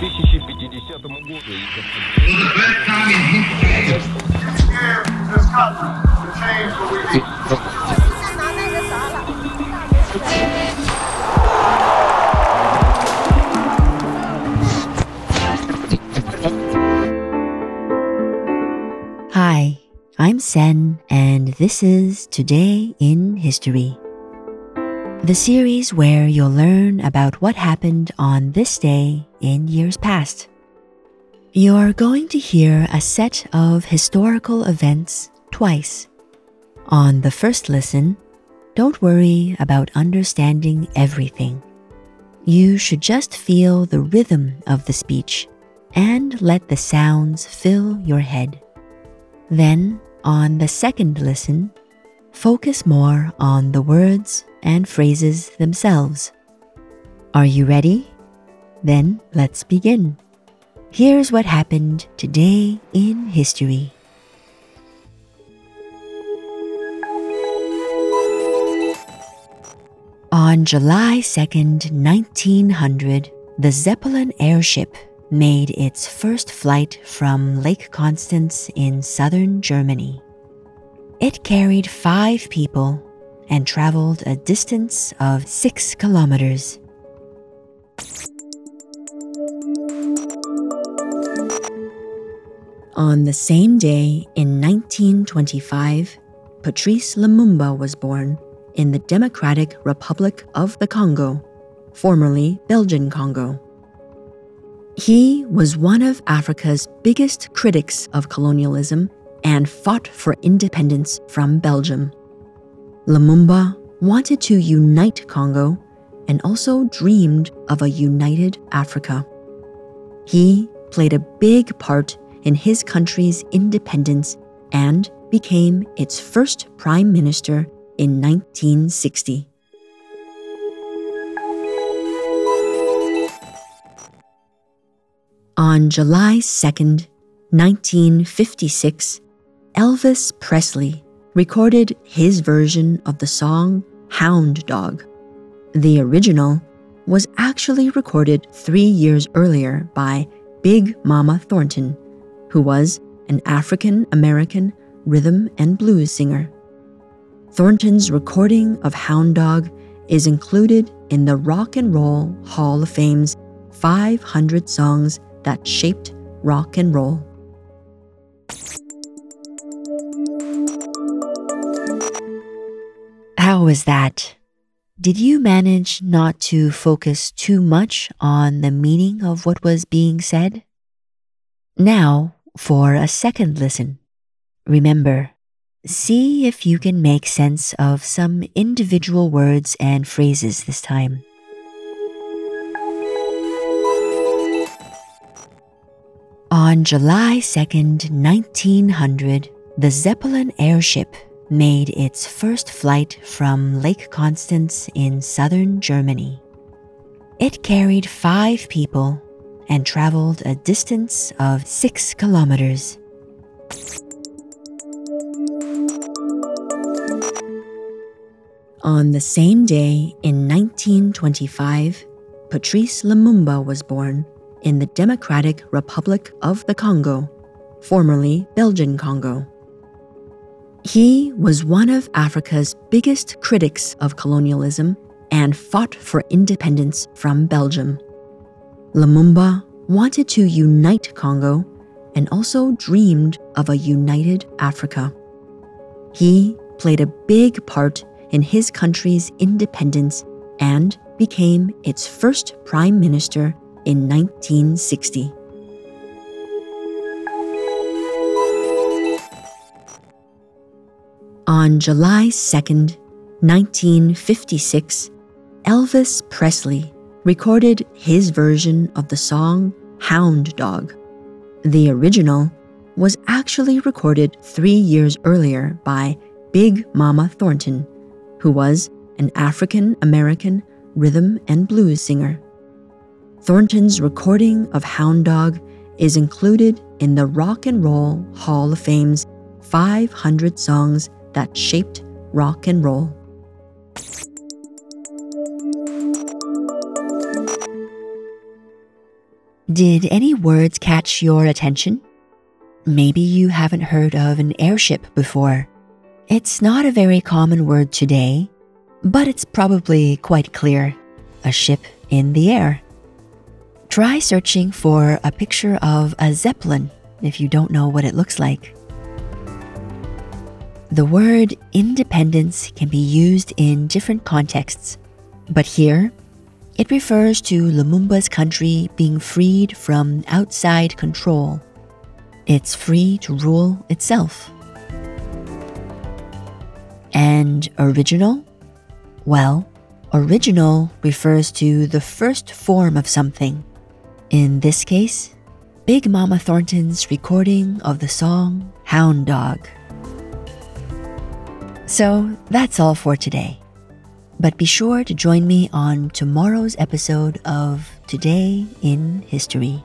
2050 году. Hi, I'm Sen, and this is Today in History. The series where you'll learn about what happened on this day in years past. You're going to hear a set of historical events twice. On the first listen, don't worry about understanding everything. You should just feel the rhythm of the speech and let the sounds fill your head. Then, on the second listen, focus more on the words and phrases themselves. Are you ready? Then let's begin. Here's what happened today in history. On July 2nd, 1900, the Zeppelin airship made its first flight from Lake Constance in southern Germany. It carried five people and traveled a distance of six kilometers. On the same day in 1925, Patrice Lumumba was born in the Democratic Republic of the Congo, formerly Belgian Congo. He was one of Africa's biggest critics of colonialism and fought for independence from Belgium. Lumumba wanted to unite Congo and also dreamed of a united Africa. He played a big part in his country's independence and became its first prime minister in 1960. On July 2nd, 1956, Elvis Presley recorded his version of the song Hound Dog. The original was actually recorded three years earlier by Big Mama Thornton, who was an African American rhythm and blues singer. Thornton's recording of Hound Dog is included in the Rock and Roll Hall of Fame's 500 songs that shaped rock and roll. How was that? Did you manage not to focus too much on the meaning of what was being said? Now, for a second listen. Remember, see if you can make sense of some individual words and phrases this time. On July 2nd, 1900, the Zeppelin airship made its first flight from Lake Constance in southern Germany. It carried five people and traveled a distance of six kilometers. On the same day in 1925, Patrice Lumumba was born in the Democratic Republic of the Congo, formerly Belgian Congo. He was one of Africa's biggest critics of colonialism and fought for independence from Belgium. Lumumba wanted to unite Congo and also dreamed of a united Africa. He played a big part in his country's independence and became its first prime minister in 1960. On July 2nd, 1956, Elvis Presley recorded his version of the song Hound Dog. The original was actually recorded three years earlier by Big Mama Thornton, who was an African American rhythm and blues singer. Thornton's recording of Hound Dog is included in the Rock and Roll Hall of Fame's 500 songs that shaped rock and roll. Did any words catch your attention? Maybe you haven't heard of an airship before. It's not a very common word today, but it's probably quite clear a ship in the air. Try searching for a picture of a zeppelin if you don't know what it looks like. The word independence can be used in different contexts, but here it refers to Lumumba's country being freed from outside control. It's free to rule itself. And original? Well, original refers to the first form of something. In this case, Big Mama Thornton's recording of the song Hound Dog. So that's all for today. But be sure to join me on tomorrow's episode of Today in History.